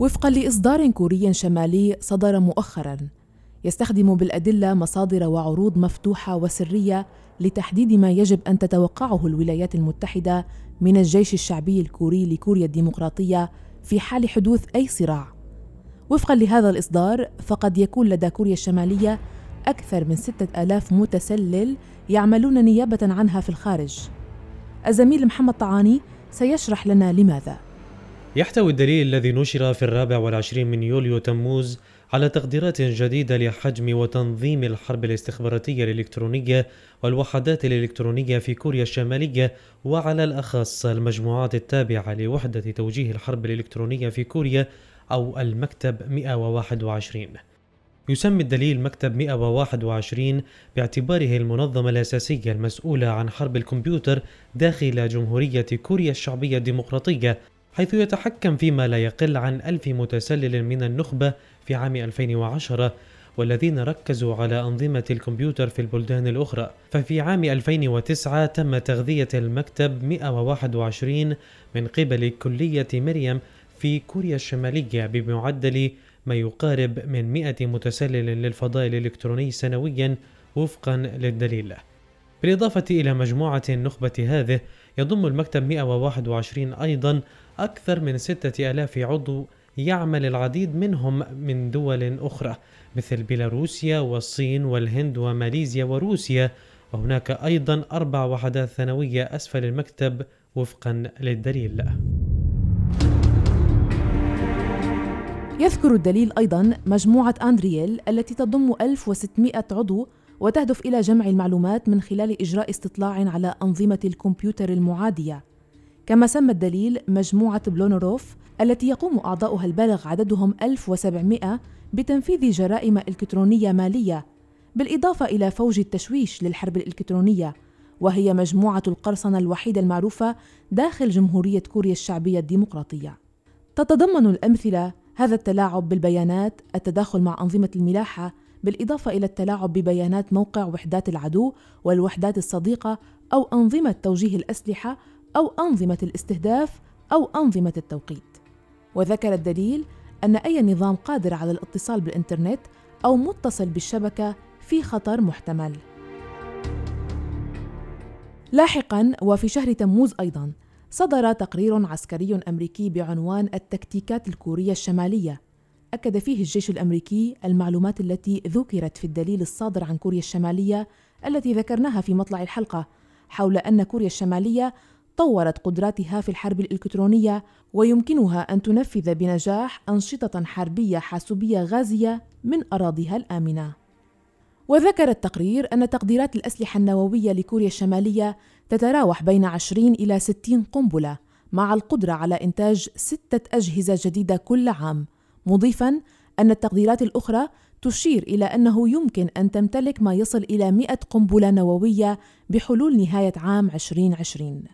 وفقا لإصدار كوري شمالي صدر مؤخرا يستخدم بالأدلة مصادر وعروض مفتوحة وسرية لتحديد ما يجب أن تتوقعه الولايات المتحدة من الجيش الشعبي الكوري لكوريا الديمقراطية في حال حدوث أي صراع. وفقا لهذا الإصدار فقد يكون لدى كوريا الشمالية أكثر من ستة آلاف متسلل يعملون نيابة عنها في الخارج. الزميل محمد طعاني سيشرح لنا لماذا. يحتوي الدليل الذي نشر في الرابع والعشرين من يوليو تموز على تقديرات جديدة لحجم وتنظيم الحرب الاستخباراتية الإلكترونية والوحدات الإلكترونية في كوريا الشمالية وعلى الأخص المجموعات التابعة لوحدة توجيه الحرب الإلكترونية في كوريا أو المكتب 121 يسمي الدليل مكتب 121 باعتباره المنظمة الأساسية المسؤولة عن حرب الكمبيوتر داخل جمهورية كوريا الشعبية الديمقراطية حيث يتحكم فيما لا يقل عن ألف متسلل من النخبة في عام 2010 والذين ركزوا على أنظمة الكمبيوتر في البلدان الأخرى. ففي عام 2009 تم تغذية المكتب 121 من قبل كلية مريم في كوريا الشمالية بمعدل ما يقارب من 100 متسلل للفضاء الإلكتروني سنويا وفقا للدليل. بالإضافة إلى مجموعة النخبة هذه يضم المكتب 121 أيضا أكثر من 6000 عضو يعمل العديد منهم من دول أخرى مثل بيلاروسيا والصين والهند وماليزيا وروسيا. وهناك أيضا أربع وحدات ثانوية أسفل المكتب وفقا للدليل. يذكر الدليل أيضا مجموعة أندرييل التي تضم 1600 عضو وتهدف إلى جمع المعلومات من خلال إجراء استطلاع على أنظمة الكمبيوتر المعادية. كما سمى الدليل مجموعة بلونوروف التي يقوم أعضاؤها البالغ عددهم 1700 بتنفيذ جرائم إلكترونية مالية بالإضافة إلى فوج التشويش للحرب الإلكترونية وهي مجموعة القرصنة الوحيدة المعروفة داخل جمهورية كوريا الشعبية الديمقراطية. تتضمن الأمثلة هذا التلاعب بالبيانات التداخل مع أنظمة الملاحة بالإضافة إلى التلاعب ببيانات موقع وحدات العدو والوحدات الصديقة أو أنظمة توجيه الأسلحة أو أنظمة الاستهداف أو أنظمة التوقيت. وذكر الدليل أن أي نظام قادر على الاتصال بالإنترنت أو متصل بالشبكة في خطر محتمل. لاحقاً وفي شهر تموز أيضاً صدر تقرير عسكري أمريكي بعنوان التكتيكات الكورية الشمالية أكد فيه الجيش الأمريكي المعلومات التي ذكرت في الدليل الصادر عن كوريا الشمالية التي ذكرناها في مطلع الحلقة حول أن كوريا الشمالية طورت قدراتها في الحرب الإلكترونية ويمكنها أن تنفذ بنجاح أنشطة حربية حاسوبية غازية من أراضيها الآمنة. وذكر التقرير أن تقديرات الأسلحة النووية لكوريا الشمالية تتراوح بين 20 إلى 60 قنبلة مع القدرة على إنتاج ستة أجهزة جديدة كل عام، مضيفاً أن التقديرات الأخرى تشير إلى أنه يمكن أن تمتلك ما يصل إلى 100 قنبلة نووية بحلول نهاية عام 2020.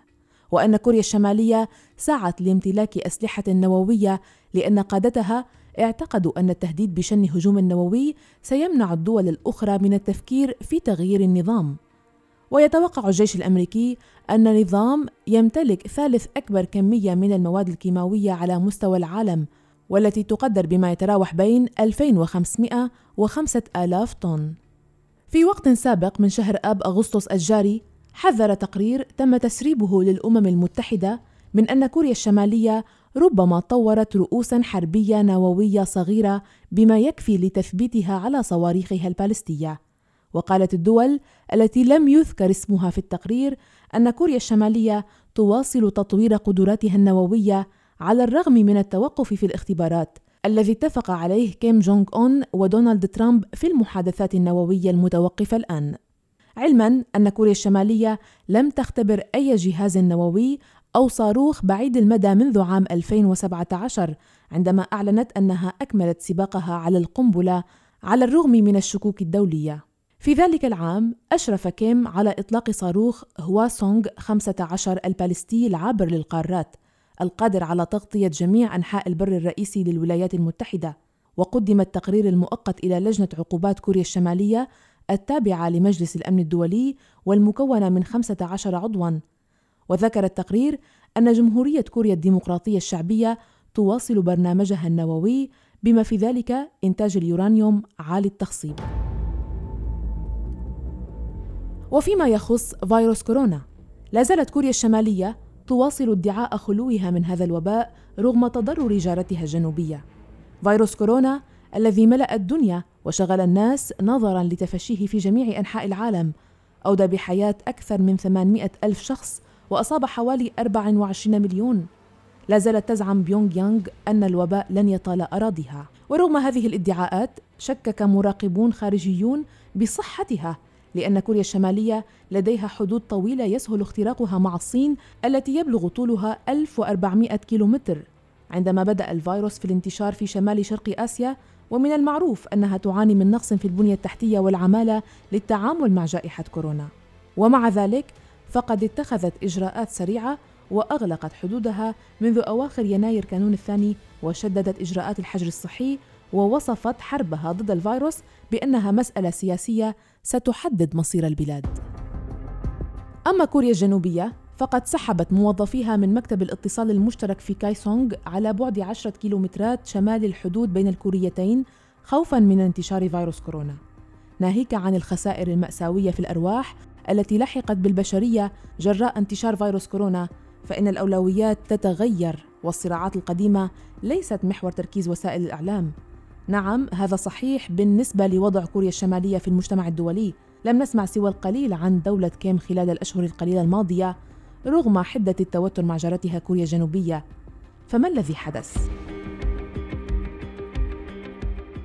وأن كوريا الشمالية سعت لامتلاك أسلحة نووية لأن قادتها اعتقدوا أن التهديد بشن هجوم نووي سيمنع الدول الأخرى من التفكير في تغيير النظام. ويتوقع الجيش الأمريكي أن نظام يمتلك ثالث أكبر كمية من المواد الكيماوية على مستوى العالم والتي تقدر بما يتراوح بين 2500 و 5000 طن. في وقت سابق من شهر آب أغسطس الجاري حذر تقرير تم تسريبه للأمم المتحدة من أن كوريا الشمالية ربما طورت رؤوسا حربية نووية صغيرة بما يكفي لتثبيتها على صواريخها البالستية. وقالت الدول التي لم يذكر اسمها في التقرير أن كوريا الشمالية تواصل تطوير قدراتها النووية على الرغم من التوقف في الاختبارات الذي اتفق عليه كيم جونغ أون ودونالد ترامب في المحادثات النووية المتوقفة الآن. علما أن كوريا الشمالية لم تختبر أي جهاز نووي أو صاروخ بعيد المدى منذ عام 2017 عندما أعلنت أنها أكملت سباقها على القنبلة على الرغم من الشكوك الدولية. في ذلك العام أشرف كيم على إطلاق صاروخ هوا سونغ 15 البالستي العابر للقارات القادر على تغطية جميع أنحاء البر الرئيسي للولايات المتحدة وقدم التقرير المؤقت إلى لجنة عقوبات كوريا الشمالية التابعة لمجلس الأمن الدولي والمكونة من 15 عضواً وذكر التقرير أن جمهورية كوريا الديمقراطية الشعبية تواصل برنامجها النووي بما في ذلك إنتاج اليورانيوم عالي التخصيب. وفيما يخص فيروس كورونا، لا زالت كوريا الشمالية تواصل ادعاء خلوها من هذا الوباء رغم تضرر جارتها الجنوبية. فيروس كورونا الذي ملأ الدنيا وشغل الناس نظرا لتفشيه في جميع أنحاء العالم. أودى بحياة أكثر من 800 ألف شخص وأصاب حوالي 24 مليون. لا زالت تزعم بيونغ يانغ أن الوباء لن يطال أراضيها. ورغم هذه الادعاءات شكك مراقبون خارجيون بصحتها لأن كوريا الشمالية لديها حدود طويلة يسهل اختراقها مع الصين التي يبلغ طولها 1400 كيلومتر. عندما بدأ الفيروس في الانتشار في شمال شرق آسيا ومن المعروف أنها تعاني من نقص في البنية التحتية والعمالة للتعامل مع جائحة كورونا ومع ذلك فقد اتخذت إجراءات سريعة وأغلقت حدودها منذ أواخر يناير كانون الثاني وشددت إجراءات الحجر الصحي ووصفت حربها ضد الفيروس بأنها مسألة سياسية ستحدد مصير البلاد. أما كوريا الجنوبية فقد سحبت موظفيها من مكتب الاتصال المشترك في كايسونغ على بعد عشرة كيلومترات شمال الحدود بين الكوريتين خوفا من انتشار فيروس كورونا. ناهيك عن الخسائر المأساوية في الأرواح التي لحقت بالبشرية جراء انتشار فيروس كورونا فإن الأولويات تتغير والصراعات القديمة ليست محور تركيز وسائل الإعلام. نعم هذا صحيح بالنسبة لوضع كوريا الشمالية في المجتمع الدولي. لم نسمع سوى القليل عن دولة كيم خلال الأشهر القليلة الماضية رغم حدة التوتر مع جارتها كوريا الجنوبية. فما الذي حدث؟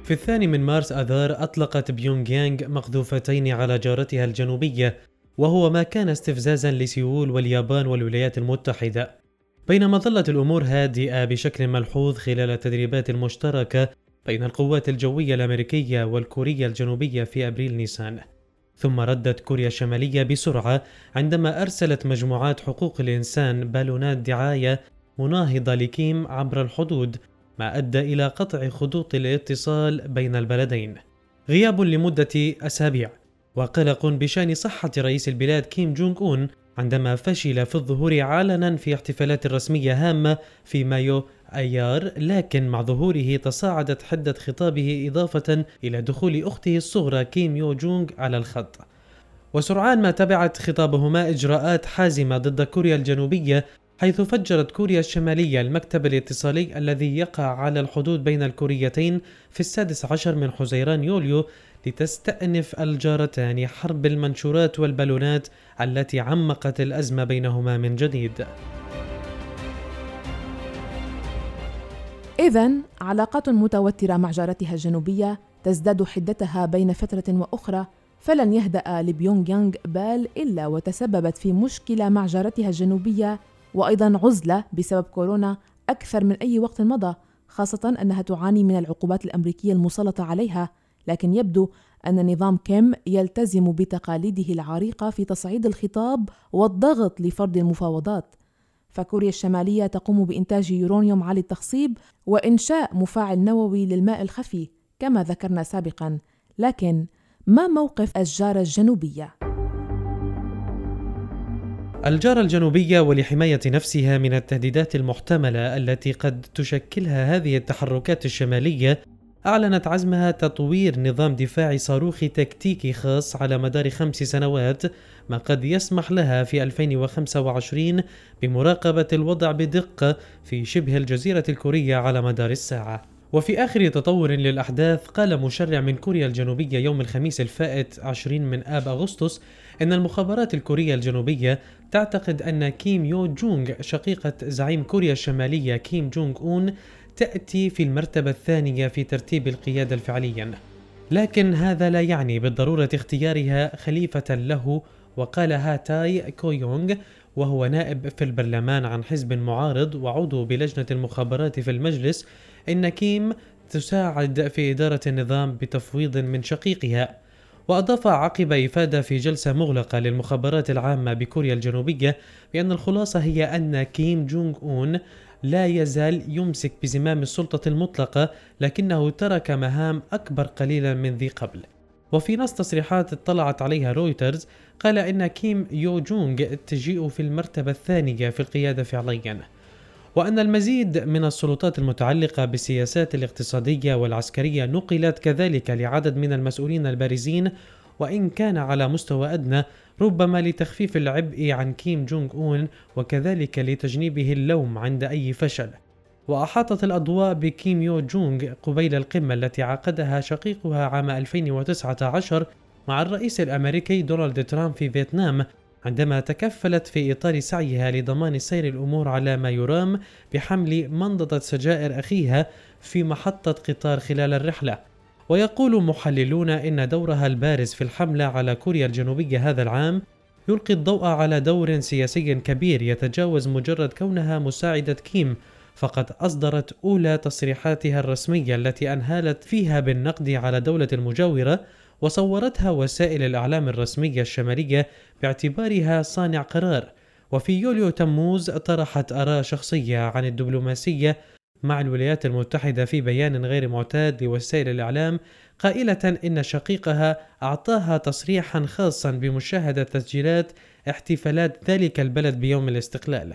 في الثاني من مارس آذار أطلقت بيونغ يانغ مقذوفتين على جارتها الجنوبية وهو ما كان استفزازا لسيول واليابان والولايات المتحدة. بينما ظلت الأمور هادئة بشكل ملحوظ خلال التدريبات المشتركة بين القوات الجوية الأمريكية والكورية الجنوبية في أبريل نيسان. ثم ردت كوريا الشمالية بسرعة عندما أرسلت مجموعات حقوق الإنسان بالونات دعاية مناهضة لكيم عبر الحدود ما أدى إلى قطع خطوط الاتصال بين البلدين. غياب لمدة أسابيع وقلق بشأن صحة رئيس البلاد كيم جونغ أون عندما فشل في الظهور علنا في احتفالات رسمية هامة في مايو أيار لكن مع ظهوره تصاعدت حدة خطابه إضافة إلى دخول أخته الصغرى كيم يو جونغ على الخط وسرعان ما تبعت خطابهما إجراءات حازمة ضد كوريا الجنوبية حيث فجرت كوريا الشمالية المكتب الاتصالي الذي يقع على الحدود بين الكوريتين في السادس عشر من حزيران يوليو لتستأنف الجارتان حرب المنشورات والبالونات التي عمقت الأزمة بينهما من جديد. إذا علاقات متوترة مع جارتها الجنوبية تزداد حدتها بين فترة وأخرى فلن يهدأ لبيونغ يانغ بال إلا وتسببت في مشكلة مع جارتها الجنوبية وأيضا عزلة بسبب كورونا أكثر من أي وقت مضى خاصة أنها تعاني من العقوبات الأمريكية المسلطة عليها. لكن يبدو أن نظام كيم يلتزم بتقاليده العريقة في تصعيد الخطاب والضغط لفرض المفاوضات. فكوريا الشمالية تقوم بإنتاج يورانيوم عالي التخصيب وإنشاء مفاعل نووي للماء الخفي كما ذكرنا سابقا لكن ما موقف الجارة الجنوبية؟ الجارة الجنوبية ولحماية نفسها من التهديدات المحتملة التي قد تشكلها هذه التحركات الشمالية أعلنت عزمها تطوير نظام دفاعي صاروخي تكتيكي خاص على مدار خمس سنوات ما قد يسمح لها في 2025 بمراقبة الوضع بدقة في شبه الجزيرة الكورية على مدار الساعة. وفي آخر تطور للأحداث قال مشرع من كوريا الجنوبية يوم الخميس الفائت 20 من آب أغسطس إن المخابرات الكورية الجنوبية تعتقد أن كيم يو جونغ شقيقة زعيم كوريا الشمالية كيم جونغ أون تأتي في المرتبة الثانية في ترتيب القيادة فعليا. لكن هذا لا يعني بالضرورة اختيارها خليفة له وقال ها تاي كيونغ وهو نائب في البرلمان عن حزب معارض وعضو بلجنة المخابرات في المجلس إن كيم تساعد في إدارة النظام بتفويض من شقيقها. وأضاف عقب إفادة في جلسة مغلقة للمخابرات العامة بكوريا الجنوبية بأن الخلاصة هي أن كيم جونغ أون لا يزال يمسك بزمام السلطة المطلقة لكنه ترك مهام أكبر قليلا من ذي قبل. وفي نص تصريحات اطلعت عليها رويترز قال إن كيم يو جونغ تجيء في المرتبة الثانية في القيادة فعليا. وأن المزيد من السلطات المتعلقة بالسياسات الاقتصادية والعسكرية نقلت كذلك لعدد من المسؤولين البارزين وإن كان على مستوى أدنى ربما لتخفيف العبء عن كيم جونغ أون وكذلك لتجنيبه اللوم عند أي فشل. وأحاطت الأضواء بكيم يو جونغ قبيل القمة التي عقدها شقيقها عام 2019 مع الرئيس الأمريكي دونالد ترامب في فيتنام عندما تكفلت في إطار سعيها لضمان سير الأمور على ما يرام بحمل منفضة سجائر أخيها في محطة قطار خلال الرحلة. ويقول محللون إن دورها البارز في الحملة على كوريا الجنوبية هذا العام يلقي الضوء على دور سياسي كبير يتجاوز مجرد كونها مساعدة كيم فقد أصدرت أولى تصريحاتها الرسمية التي أنهالت فيها بالنقد على دولة المجاورة وصورتها وسائل الإعلام الرسمية الشمالية باعتبارها صانع قرار. وفي يوليو تموز طرحت آراء شخصية عن الدبلوماسية مع الولايات المتحدة في بيان غير معتاد لوسائل الإعلام قائلة إن شقيقها أعطاها تصريحا خاصا بمشاهدة تسجيلات احتفالات ذلك البلد بيوم الاستقلال.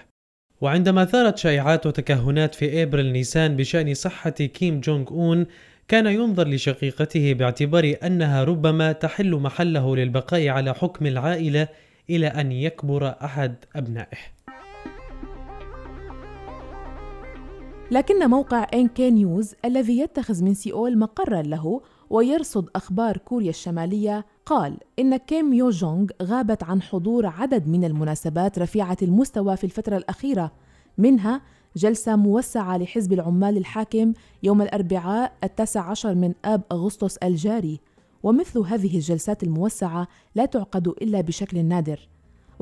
وعندما ثارت شائعات وتكهنات في إبريل نيسان بشأن صحة كيم جونغ أون كان ينظر لشقيقته باعتبار أنها ربما تحل محله للبقاء على حكم العائلة إلى أن يكبر أحد أبنائه. لكن موقع NK News الذي يتخذ من سيول مقرا له ويرصد أخبار كوريا الشمالية قال إن كيم يو جونغ غابت عن حضور عدد من المناسبات رفيعة المستوى في الفترة الأخيرة. منها جلسة موسعة لحزب العمال الحاكم يوم الأربعاء التاسع عشر من آب أغسطس الجاري. ومثل هذه الجلسات الموسعة لا تعقد إلا بشكل نادر.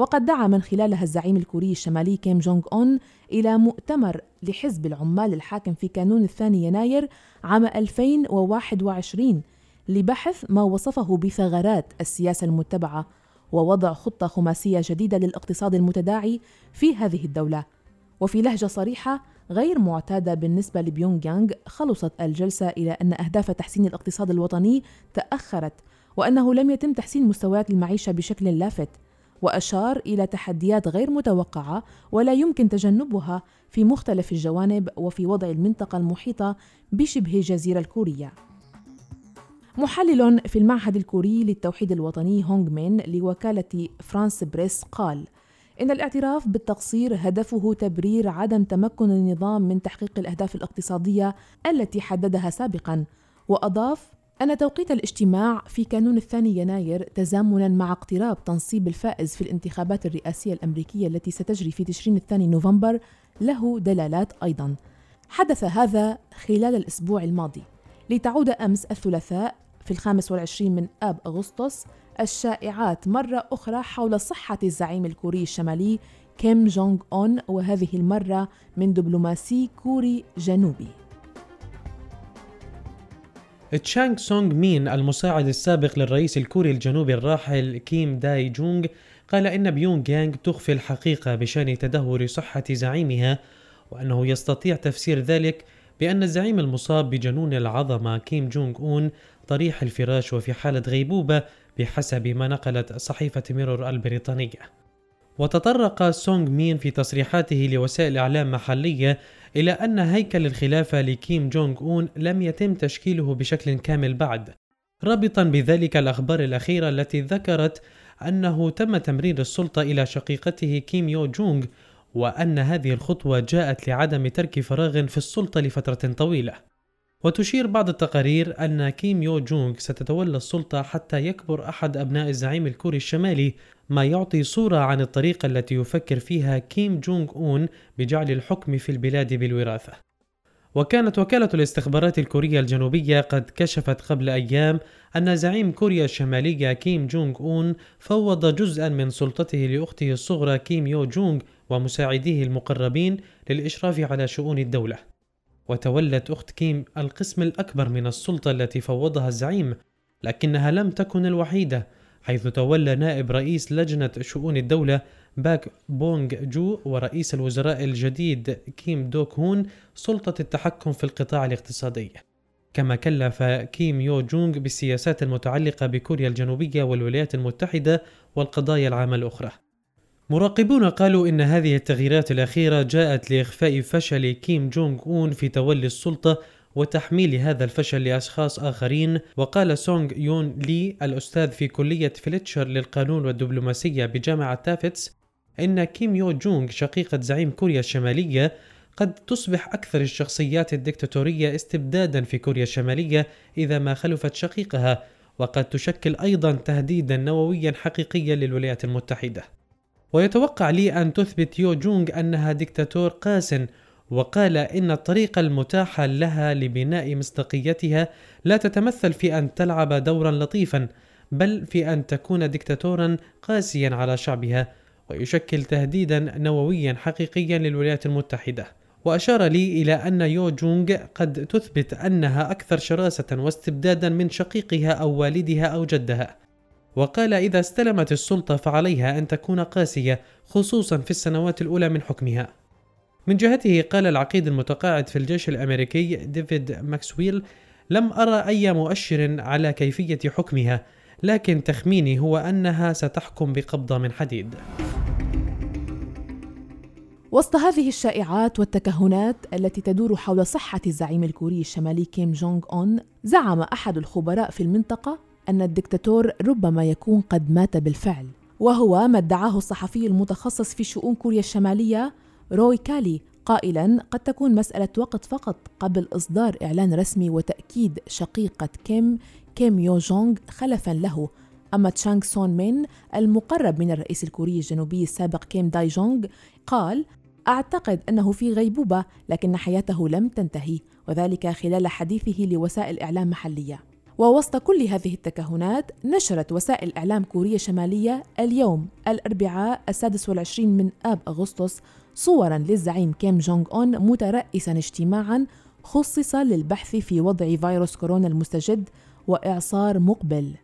وقد دعا من خلالها الزعيم الكوري الشمالي كيم جونغ أون إلى مؤتمر لحزب العمال الحاكم في كانون الثاني يناير عام 2021 لبحث ما وصفه بثغرات السياسة المتبعة ووضع خطة خماسية جديدة للاقتصاد المتداعي في هذه الدولة. وفي لهجة صريحة غير معتادة بالنسبة لبيونغ يانغ خلصت الجلسة إلى أن أهداف تحسين الاقتصاد الوطني تأخرت وأنه لم يتم تحسين مستويات المعيشة بشكل لافت. وأشار إلى تحديات غير متوقعة ولا يمكن تجنبها في مختلف الجوانب وفي وضع المنطقة المحيطة بشبه جزيرة الكورية. محلل في المعهد الكوري للتوحيد الوطني هونغ مين لوكالة فرانس بريس قال: إن الاعتراف بالتقصير هدفه تبرير عدم تمكن النظام من تحقيق الأهداف الاقتصادية التي حددها سابقًا، وأضاف أن توقيت الاجتماع في كانون الثاني يناير تزامنا مع اقتراب تنصيب الفائز في الانتخابات الرئاسية الأمريكية التي ستجري في تشرين الثاني نوفمبر له دلالات أيضا. حدث هذا خلال الأسبوع الماضي لتعود أمس الثلاثاء في الخامس والعشرين من آب أغسطس الشائعات مرة أخرى حول صحة الزعيم الكوري الشمالي كيم جونغ أون وهذه المرة من دبلوماسي كوري جنوبي. تشانغ سونغ مين المساعد السابق للرئيس الكوري الجنوبي الراحل كيم داي جونغ قال إن بيونغ يانغ تخفي الحقيقة بشأن تدهور صحة زعيمها وأنه يستطيع تفسير ذلك بأن الزعيم المصاب بجنون العظمة كيم جونغ أون طريح الفراش وفي حالة غيبوبة بحسب ما نقلت صحيفة ميرور البريطانية. وتطرق سونغ مين في تصريحاته لوسائل إعلام محلية إلى أن هيكل الخلافة لكيم جونغ أون لم يتم تشكيله بشكل كامل بعد. رابطا بذلك الأخبار الأخيرة التي ذكرت أنه تم تمرير السلطة إلى شقيقته كيم يو جونغ وأن هذه الخطوة جاءت لعدم ترك فراغ في السلطة لفترة طويلة. وتشير بعض التقارير أن كيم يو جونغ ستتولى السلطة حتى يكبر أحد أبناء الزعيم الكوري الشمالي ما يعطي صورة عن الطريقة التي يفكر فيها كيم جونغ أون بجعل الحكم في البلاد بالوراثة. وكانت وكالة الاستخبارات الكورية الجنوبية قد كشفت قبل أيام أن زعيم كوريا الشمالية كيم جونغ أون فوض جزءا من سلطته لأخته الصغرى كيم يو جونغ ومساعديه المقربين للإشراف على شؤون الدولة. وتولت أخت كيم القسم الأكبر من السلطة التي فوضها الزعيم لكنها لم تكن الوحيدة حيث تولى نائب رئيس لجنة شؤون الدولة باك بونغ جو ورئيس الوزراء الجديد كيم دوك هون سلطة التحكم في القطاع الاقتصادي. كما كلف كيم يو جونغ بالسياسات المتعلقة بكوريا الجنوبية والولايات المتحدة والقضايا العامة الأخرى. مراقبون قالوا إن هذه التغييرات الأخيرة جاءت لإخفاء فشل كيم جونغ أون في تولي السلطة وتحميل هذا الفشل لأشخاص آخرين. وقال سونغ يون لي الأستاذ في كلية فليتشر للقانون والدبلوماسية بجامعة تافتس إن كيم يو جونغ شقيقة زعيم كوريا الشمالية قد تصبح أكثر الشخصيات الدكتاتورية استبدادا في كوريا الشمالية إذا ما خلفت شقيقها وقد تشكل أيضا تهديدا نوويا حقيقيا للولايات المتحدة. ويتوقع لي أن تثبت يو جونغ أنها دكتاتور قاس وقال إن الطريقة المتاحة لها لبناء مصداقيتها لا تتمثل في أن تلعب دورا لطيفا بل في أن تكون دكتاتورا قاسيا على شعبها ويشكل تهديدا نوويا حقيقيا للولايات المتحدة. وأشار لي إلى أن يو جونغ قد تثبت أنها أكثر شراسة واستبدادا من شقيقها أو والدها أو جدها. وقال إذا استلمت السلطة فعليها أن تكون قاسية خصوصا في السنوات الأولى من حكمها. من جهته قال العقيد المتقاعد في الجيش الأمريكي ديفيد ماكسويل لم أرى أي مؤشر على كيفية حكمها لكن تخميني هو أنها ستحكم بقبضة من حديد. وسط هذه الشائعات والتكهنات التي تدور حول صحة الزعيم الكوري الشمالي كيم جونغ أون زعم أحد الخبراء في المنطقة أن الدكتاتور ربما يكون قد مات بالفعل. وهو ما ادعاه الصحفي المتخصص في شؤون كوريا الشمالية روي كالي قائلا قد تكون مسألة وقت فقط قبل إصدار إعلان رسمي وتأكيد شقيقة كيم كيم يو جونغ خلفا له. أما تشانغ سون مين المقرب من الرئيس الكوري الجنوبي السابق كيم داي جونغ قال أعتقد أنه في غيبوبة لكن حياته لم تنتهي وذلك خلال حديثه لوسائل إعلام محلية. ووسط كل هذه التكهنات نشرت وسائل إعلام كوريا شمالية اليوم الأربعاء السادس والعشرين من آب أغسطس صورا للزعيم كيم جونغ أون مترأسا اجتماعا خصص للبحث في وضع فيروس كورونا المستجد وإعصار مقبل.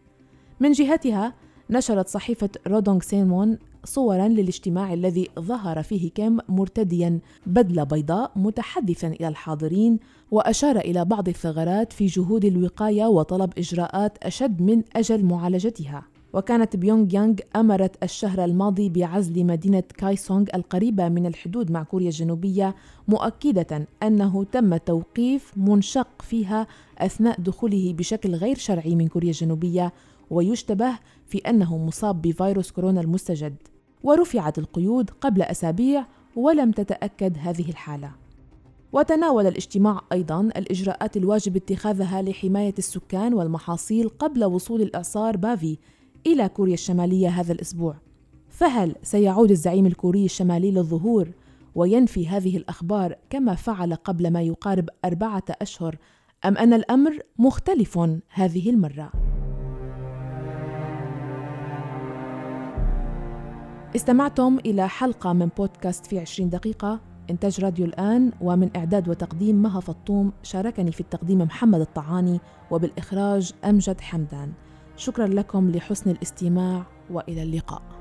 من جهتها نشرت صحيفة رودونغ سيمون صورا للاجتماع الذي ظهر فيه كيم مرتديا بدلة بيضاء متحدثا إلى الحاضرين وأشار إلى بعض الثغرات في جهود الوقاية وطلب إجراءات أشد من أجل معالجتها. وكانت بيونغ يانغ أمرت الشهر الماضي بعزل مدينة كايسونغ القريبة من الحدود مع كوريا الجنوبية مؤكدة أنه تم توقيف منشق فيها أثناء دخوله بشكل غير شرعي من كوريا الجنوبية ويشتبه في أنه مصاب بفيروس كورونا المستجد. ورفعت القيود قبل أسابيع ولم تتأكد هذه الحالة. وتناول الاجتماع أيضا الإجراءات الواجب اتخاذها لحماية السكان والمحاصيل قبل وصول الإعصار بافي إلى كوريا الشمالية هذا الأسبوع فهل سيعود الزعيم الكوري الشمالي للظهور وينفي هذه الأخبار كما فعل قبل ما يقارب أربعة أشهر أم أن الأمر مختلف هذه المرة؟ استمعتم إلى حلقة من بودكاست في عشرين دقيقة إنتاج راديو الآن ومن إعداد وتقديم مها فطوم شاركني في التقديم محمد الطعاني وبالإخراج أمجد حمدان. شكرا لكم لحسن الاستماع وإلى اللقاء.